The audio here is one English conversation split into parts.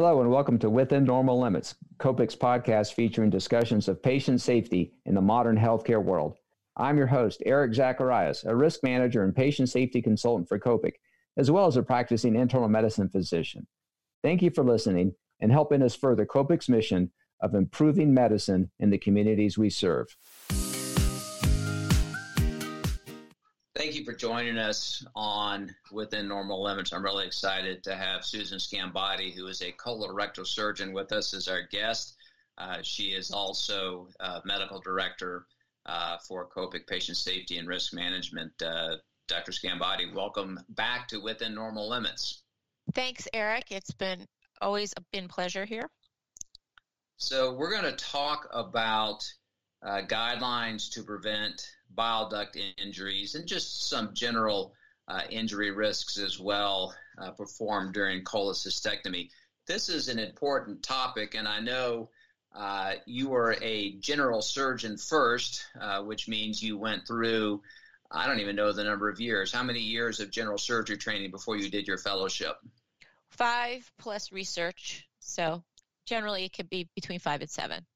Hello and welcome to Within Normal Limits, Copic's podcast featuring discussions of patient safety in the modern healthcare world. I'm your host, Eric Zacharias, a risk manager and patient safety consultant for Copic, as well as a practicing internal medicine physician. Thank you for listening and helping us further Copic's mission of improving medicine in the communities we serve. For joining us on Within Normal Limits. I'm really excited to have Susan Scambati, who is a colorectal surgeon, with us as our guest. Uh, she is also uh, medical director uh, for Copic Patient Safety and Risk Management. Uh, Dr. Scambati, welcome back to Within Normal Limits. Thanks, Eric. It's been always been pleasure here. So we're going to talk about uh, guidelines to prevent bile duct injuries and just some general uh, injury risks as well uh, performed during cholecystectomy. This is an important topic, and I know uh, you were a general surgeon first, uh, which means you went through, I don't even know the number of years. How many years of general surgery training before you did your fellowship? Five plus research. So generally, it could be between five and seven.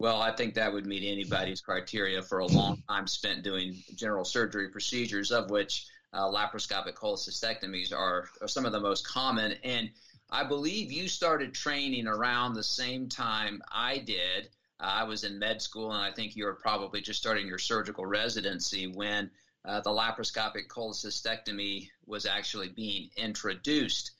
Well, I think that would meet anybody's criteria for a long time spent doing general surgery procedures, of which uh, laparoscopic cholecystectomies are, are some of the most common. And I believe you started training around the same time I did. Uh, I was in med school, and I think you were probably just starting your surgical residency when uh, the laparoscopic cholecystectomy was actually being introduced.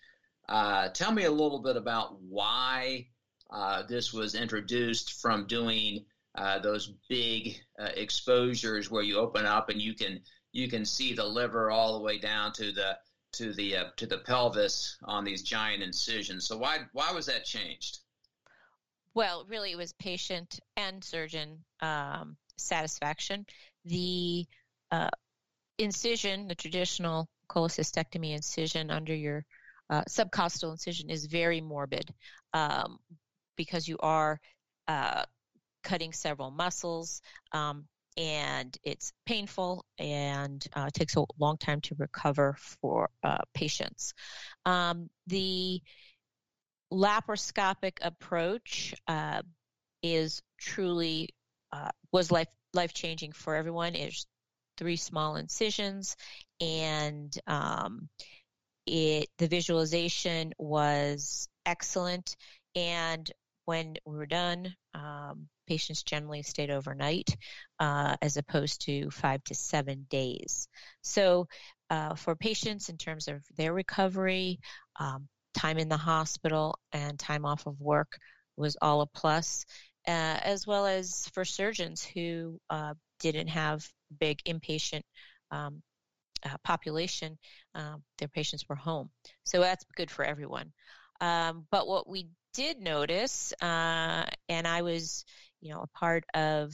Uh, tell me a little bit about why uh, this was introduced from doing uh, those big uh, exposures where you open up and you can you can see the liver all the way down to the to the uh, to the pelvis on these giant incisions. So why why was that changed? Well, really, it was patient and surgeon um, satisfaction. The uh, incision, the traditional cholecystectomy incision under your uh, subcostal incision, is very morbid. Um, because you are uh, cutting several muscles um, and it's painful and uh, takes a long time to recover for uh, patients. Um, the laparoscopic approach uh, is truly uh, was life life changing for everyone. It's three small incisions and um, it the visualization was excellent and when we were done, um, patients generally stayed overnight uh, as opposed to five to seven days. So, uh, for patients, in terms of their recovery, um, time in the hospital, and time off of work was all a plus, uh, as well as for surgeons who uh, didn't have big inpatient um, uh, population, um, their patients were home. So that's good for everyone. Um, but what we did notice, uh, and I was, you know, a part of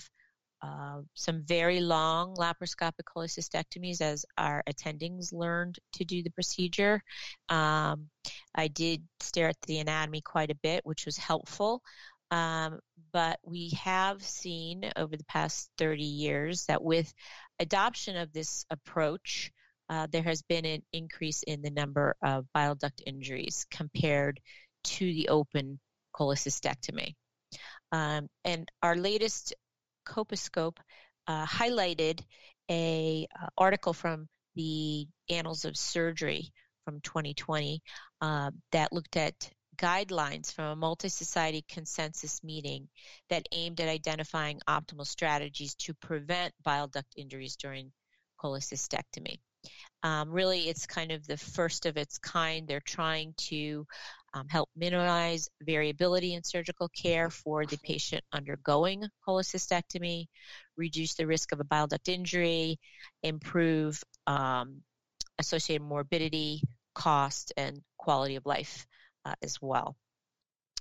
uh, some very long laparoscopic cholecystectomies as our attendings learned to do the procedure. Um, I did stare at the anatomy quite a bit, which was helpful. Um, but we have seen over the past 30 years that with adoption of this approach, uh, there has been an increase in the number of bile duct injuries compared to the open cholecystectomy. Um, and our latest Copiscope uh, highlighted a uh, article from the Annals of Surgery from 2020 uh, that looked at guidelines from a multi-society consensus meeting that aimed at identifying optimal strategies to prevent bile duct injuries during cholecystectomy. Um, really, it's kind of the first of its kind. They're trying to um, help minimize variability in surgical care for the patient undergoing cholecystectomy, reduce the risk of a bile duct injury, improve um, associated morbidity, cost, and quality of life uh, as well.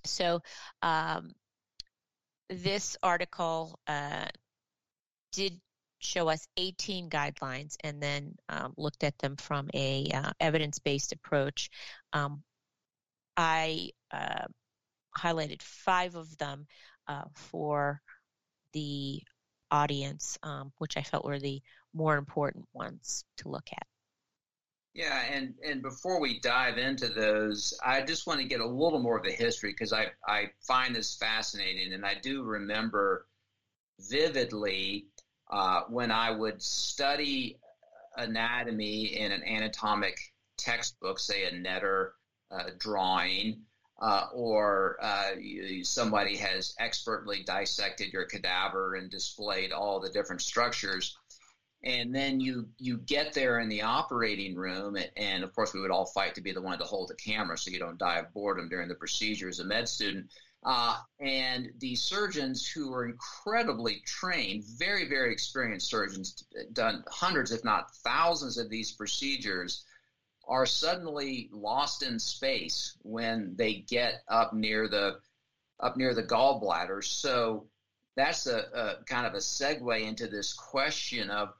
So, um, this article uh, did show us 18 guidelines and then um, looked at them from a uh, evidence-based approach. Um, I uh, highlighted five of them uh, for the audience, um, which I felt were the more important ones to look at. Yeah, and and before we dive into those, I just want to get a little more of the history because I I find this fascinating, and I do remember vividly uh, when I would study anatomy in an anatomic textbook, say a Netter uh, drawing, uh, or uh, you, somebody has expertly dissected your cadaver and displayed all the different structures. And then you you get there in the operating room and, and, of course we would all fight to be the one to hold the camera so you don't die of boredom during the procedure as a med student. Uh, and the surgeons who are incredibly trained very very experienced surgeons done hundreds if not thousands of these procedures are suddenly lost in space when they get up near the up near the gallbladder so that's a, a kind of a segue into this question of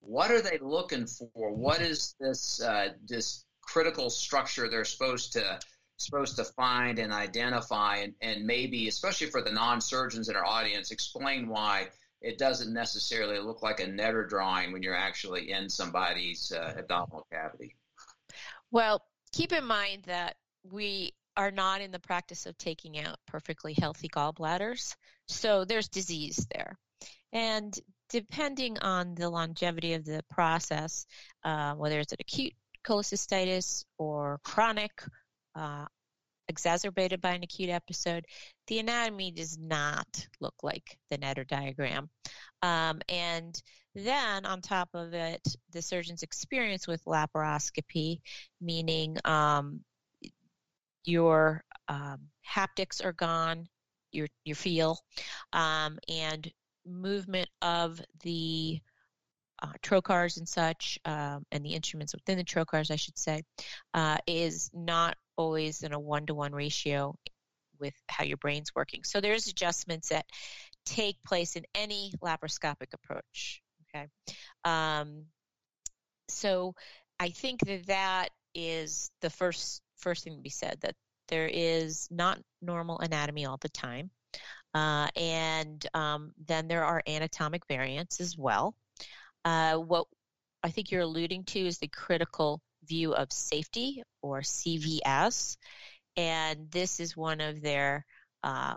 what are they looking for? What is this uh, this critical structure they're supposed to supposed to find and identify, and, and maybe especially for the non surgeons in our audience, explain why it doesn't necessarily look like a Netter drawing when you're actually in somebody's uh, abdominal cavity. Well, keep in mind that we are not in the practice of taking out perfectly healthy gallbladders, so there's disease there. And depending on the longevity of the process, uh, whether it's an acute cholecystitis or chronic, uh, exacerbated by an acute episode, the anatomy does not look like the Netter diagram. Um, and then on top of it, the surgeon's experience with laparoscopy, meaning um, your um, haptics are gone, your your feel, um, and movement of the uh, trocars and such, um, and the instruments within the trocars, I should say, uh, is not always in a one to one ratio with how your brain's working. So there's adjustments that take place in any laparoscopic approach. Okay, um, so I think that that is the first first thing to be said that there is not normal anatomy all the time. Uh, and um, then there are anatomic variants as well. Uh, what I think you're alluding to is the critical view of safety or CVS. And this is one of their uh,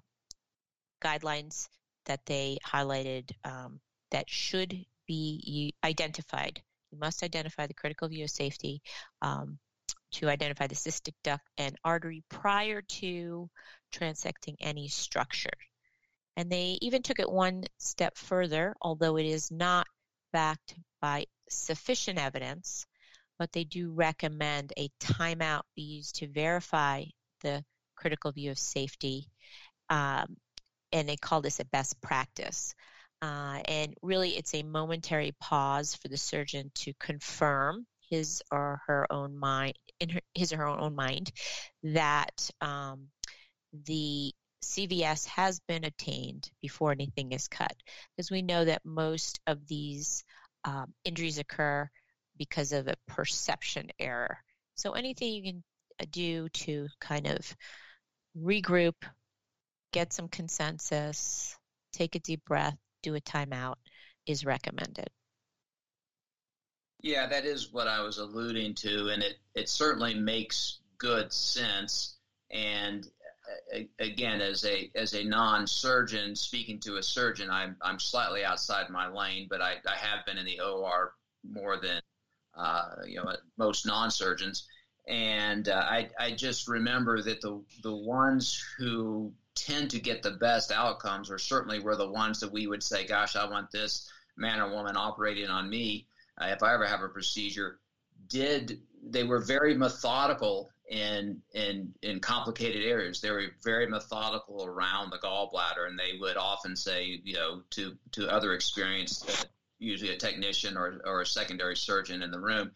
guidelines that they highlighted um, that should be identified. You must identify the critical view of safety um, to identify the cystic duct and artery prior to transecting any structure. And they even took it one step further, although it is not backed by sufficient evidence, but they do recommend a timeout be used to verify the critical view of safety. Um, and they call this a best practice. Uh, and really, it's a momentary pause for the surgeon to confirm his or her own mind, in her, his or her own mind, that um, the CVS has been attained before anything is cut, because we know that most of these um, injuries occur because of a perception error. So anything you can uh, do to kind of regroup, get some consensus, take a deep breath, do a timeout is recommended. Yeah, that is what I was alluding to, and it, it certainly makes good sense. And again, as a as a non-surgeon speaking to a surgeon, I'm I'm slightly outside my lane, but I, I have been in the OR more than uh, you know most non-surgeons, and uh, I I just remember that the the ones who tend to get the best outcomes, or certainly were the ones that we would say, "Gosh, I want this man or woman operating on me uh, if I ever have a procedure." Did they were very methodical in in in complicated areas. They were very methodical around the gallbladder, and they would often say, you know, to to other experienced, uh, usually a technician or or a secondary surgeon in the room,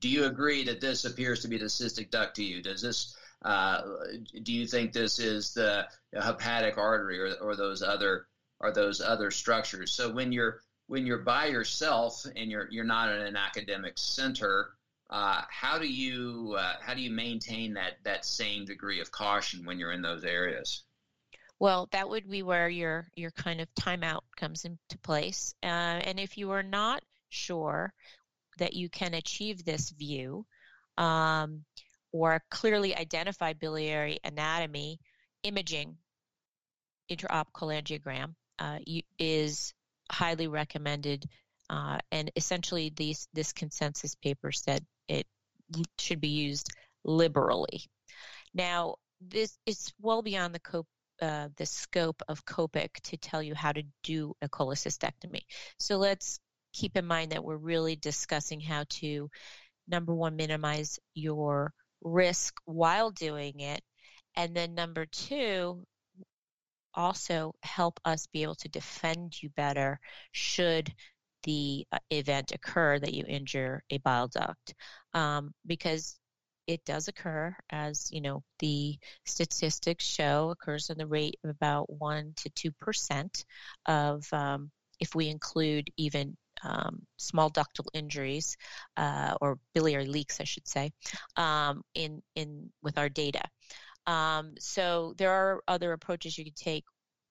do you agree that this appears to be the cystic duct to you? Does this uh, do you think this is the hepatic artery or, or those other or those other structures? So when you're when you're by yourself and you're you're not in an academic center, uh, how do you uh, how do you maintain that that same degree of caution when you're in those areas? Well, that would be where your your kind of timeout comes into place. Uh, and if you are not sure that you can achieve this view, um, or clearly identified biliary anatomy, imaging, intraop cholangiogram uh, is highly recommended. Uh, and essentially, these, this consensus paper said it should be used liberally. Now, this is well beyond the co- uh, the scope of COPIC to tell you how to do a cholecystectomy. So let's keep in mind that we're really discussing how to, number one, minimize your risk while doing it, and then number two, also help us be able to defend you better should the uh, event occur that you injure a bile duct. Um, because it does occur, as you know, the statistics show occurs in the rate of about one to two percent of, um, if we include even um, small ductal injuries uh, or biliary leaks, I should say, um, in in with our data. Um, so there are other approaches you could take.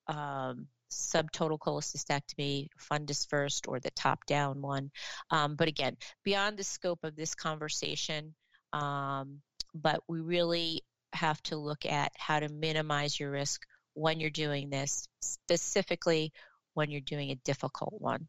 Um, subtotal cholecystectomy, fundus first, or the top down one. Um, but again, beyond the scope of this conversation, um, but we really have to look at how to minimize your risk when you're doing this, specifically when you're doing a difficult one.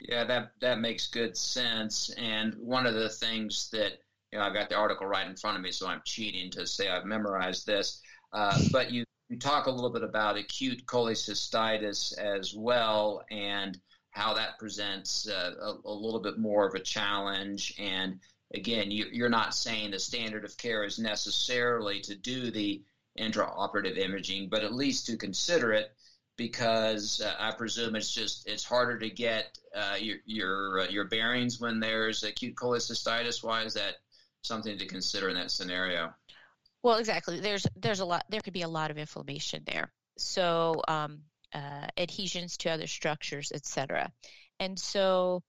Yeah, that that makes good sense. And one of the things that you know, I've got the article right in front of me, so I'm cheating to say I've memorized this. Uh, but you you talk a little bit about acute cholecystitis as well, and how that presents uh, a, a, little bit more of a challenge. And again, you, are not saying the standard of care is necessarily to do the intraoperative imaging, but at least to consider it because uh, I presume it's just it's harder to get uh, your your uh, your bearings when there's acute cholecystitis. Why is that something to consider in that scenario? Well, exactly. There's there's a lot. There could be a lot of inflammation there. So um, uh, adhesions to other structures, etc. And so,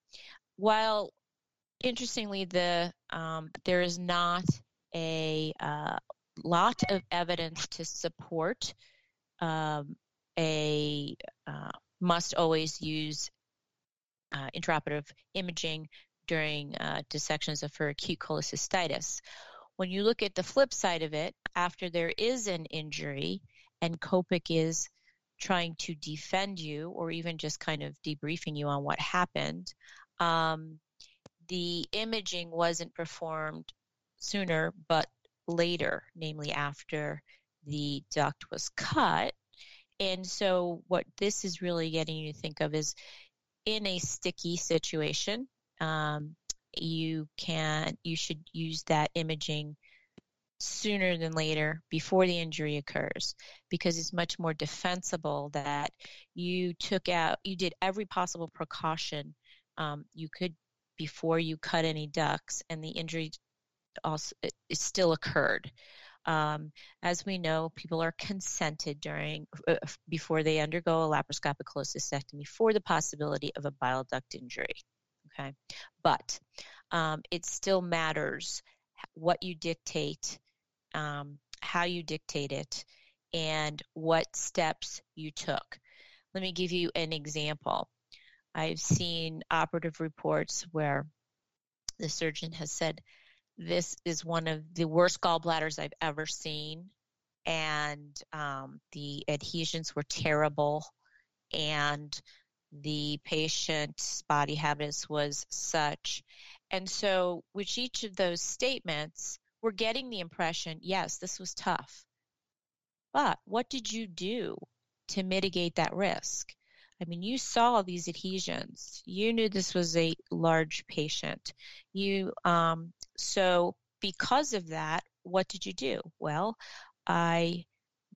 while interestingly, the um, there is not a uh, lot of evidence to support um, a uh, must always use uh, intraoperative imaging during uh, dissections of for acute cholecystitis. When you look at the flip side of it, after there is an injury and COPIC is trying to defend you or even just kind of debriefing you on what happened, um, the imaging wasn't performed sooner but later, namely after the duct was cut. And so, what this is really getting you to think of is in a sticky situation, um, you can you should use that imaging sooner than later before the injury occurs because it's much more defensible that you took out you did every possible precaution um, you could before you cut any ducts and the injury also it, still occurred um, as we know people are consented during uh, before they undergo a laparoscopic cholecystectomy for the possibility of a bile duct injury okay? But um, it still matters what you dictate um, how you dictate it and what steps you took. Let me give you an example. I've seen operative reports where the surgeon has said, This is one of the worst gallbladders I've ever seen. And um, the adhesions were terrible. And the patient's body habitus was such. And so, with each of those statements, we're getting the impression yes, this was tough. But what did you do to mitigate that risk? I mean, you saw these adhesions. You knew this was a large patient. You um, so because of that, what did you do? Well, I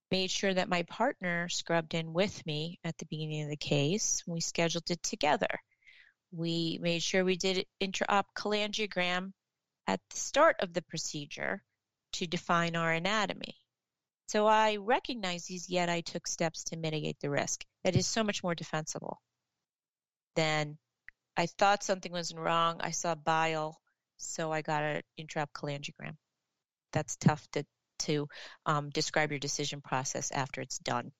made sure that my partner scrubbed in with me at the beginning of the case. We scheduled it together. We made sure we did intraop cholangiogram at the start of the procedure to define our anatomy. So I recognize these, yet I took steps to mitigate the risk. That is so much more defensible than I thought something was wrong. I saw bile, so I got an intraop cholangiogram. That's tough to to um, describe your decision process after it's done.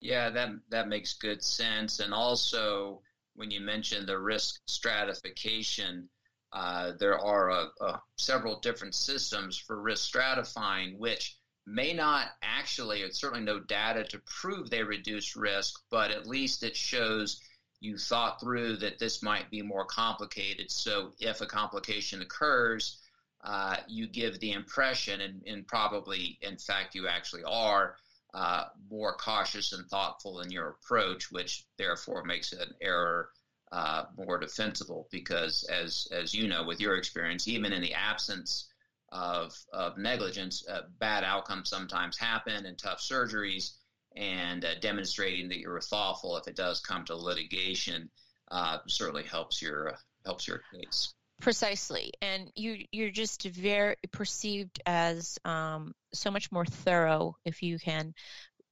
Yeah, that that makes good sense. And also, when you mentioned the risk stratification, uh, there are several different systems for risk stratifying, which may not actually, it's certainly no data to prove they reduce risk, but at least it shows you thought through that this might be more complicated. So if a complication occurs, uh, you give the impression, and, and, probably, in fact, you actually are uh, more cautious and thoughtful in your approach, which therefore makes an error uh, more defensible. Because, as as you know, with your experience, even in the absence of of negligence, uh, bad outcomes sometimes happen in tough surgeries and uh, demonstrating that you're thoughtful if it does come to litigation uh, certainly helps your uh, helps your case. Precisely, and you you're just very perceived as um, so much more thorough if you can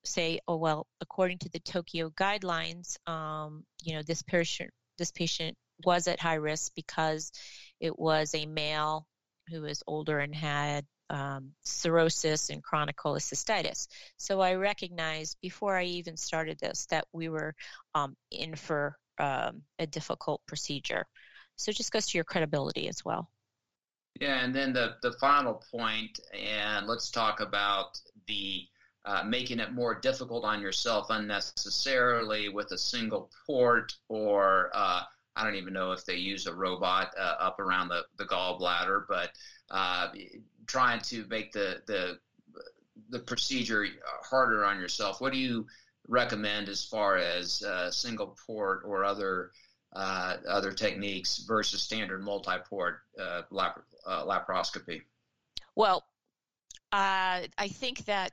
say, oh well, according to the Tokyo guidelines, um, you know this patient this patient was at high risk because it was a male who was older and had um, cirrhosis and chronic cholecystitis. So I recognized before I even started this that we were um, in for um, a difficult procedure. So it just goes to your credibility as well. Yeah, and then the, the final point, and let's talk about the uh, making it more difficult on yourself unnecessarily with a single port or uh, I don't even know if they use a robot uh, up around the, the gallbladder, but uh, trying to make the, the the procedure harder on yourself. What do you recommend as far as uh, single port or other uh, other techniques versus standard multi-port uh, lap- uh, laparoscopy? Well, I think that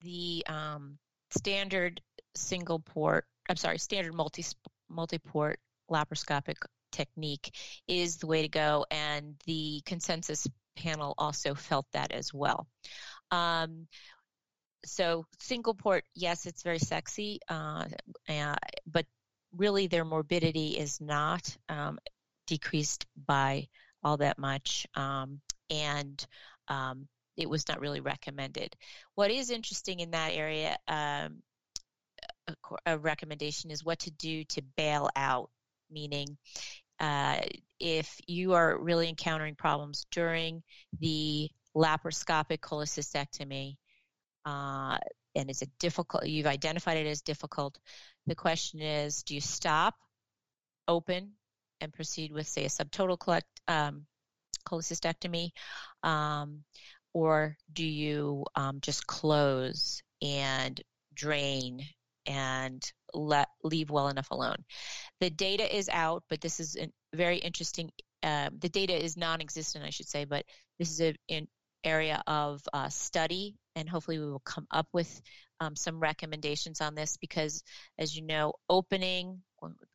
the um, standard single port, I'm sorry, standard multi multi-port laparoscopic technique is the way to go, and the consensus panel also felt that as well. Um, so single port, yes, it's very sexy, uh, uh, but really their morbidity is not um, decreased by all that much, um, and um, it was not really recommended. What is interesting in that area, um, a, a recommendation is what to do to bail out meaning uh, if you are really encountering problems during the laparoscopic cholecystectomy, uh, and it's a difficult, you've identified it as difficult, the question is do you stop, open, and proceed with, say, a subtotal collect, um, cholecystectomy, um, or do you um, just close and drain and let leave well enough alone. The data is out, but this is a very interesting. Uh, the data is non-existent, I should say, but this is an area of uh, study, and hopefully we will come up with um, some recommendations on this because, as you know, opening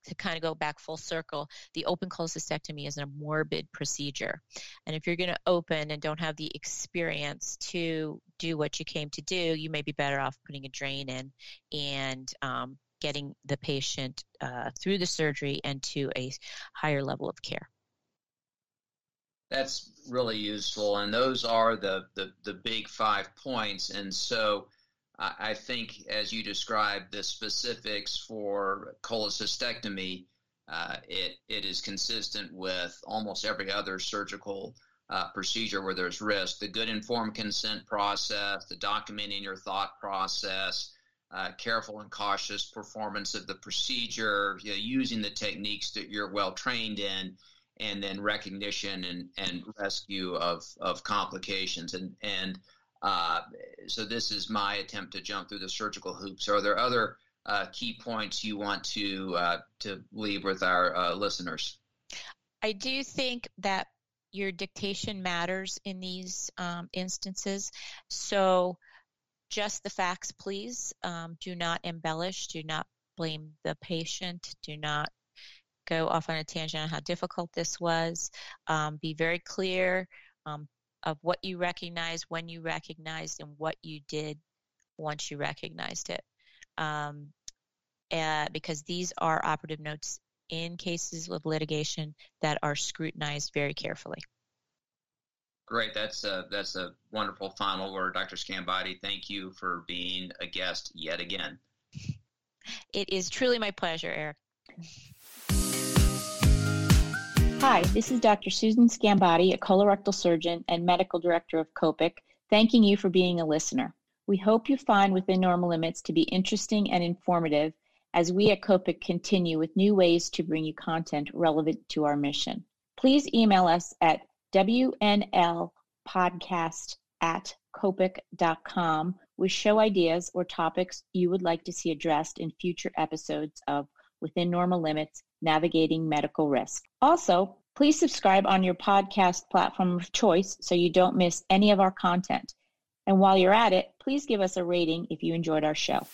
to kind of go back full circle, the open cholecystectomy is a morbid procedure. And if you're going to open and don't have the experience to do what you came to do, you may be better off putting a drain in and um, getting the patient uh, through the surgery and to a higher level of care. That's really useful, and those are the, the, the big five points. And so, I think, as you described, the specifics for cholecystectomy, uh, it, it is consistent with almost every other surgical uh, procedure where there's risk. The good informed consent process, the documenting your thought process, uh, careful and cautious performance of the procedure, you know, using the techniques that you're well trained in, and then recognition and, and rescue of, of complications. And, and uh, so this is my attempt to jump through the surgical hoops. Are there other uh, key points you want to uh, to leave with our uh, listeners? I do think that your dictation matters in these um, instances. So just the facts, please. Um, do not embellish. Do not blame the patient. Do not go off on a tangent on how difficult this was. Um, be very clear. Um, of what you recognized, when you recognized, and what you did once you recognized it. Uh, because these are operative notes in cases of litigation that are scrutinized very carefully. Great. That's a, that's a wonderful final word, Dr. Scambati. Thank you for being a guest yet again. It is truly my pleasure, Eric. Hi, this is Dr. Susan Scambati, a colorectal surgeon and medical director of COPIC, thanking you for being a listener. We hope you find Within Normal Limits to be interesting and informative as we at COPIC continue with new ways to bring you content relevant to our mission. Please email us at wnlpodcast at copic.com with show ideas or topics you would like to see addressed in future episodes of Within Normal Limits Navigating Medical Risk. Also, please subscribe on your podcast platform of choice so you don't miss any of our content. And while you're at it, please give us a rating if you enjoyed our show.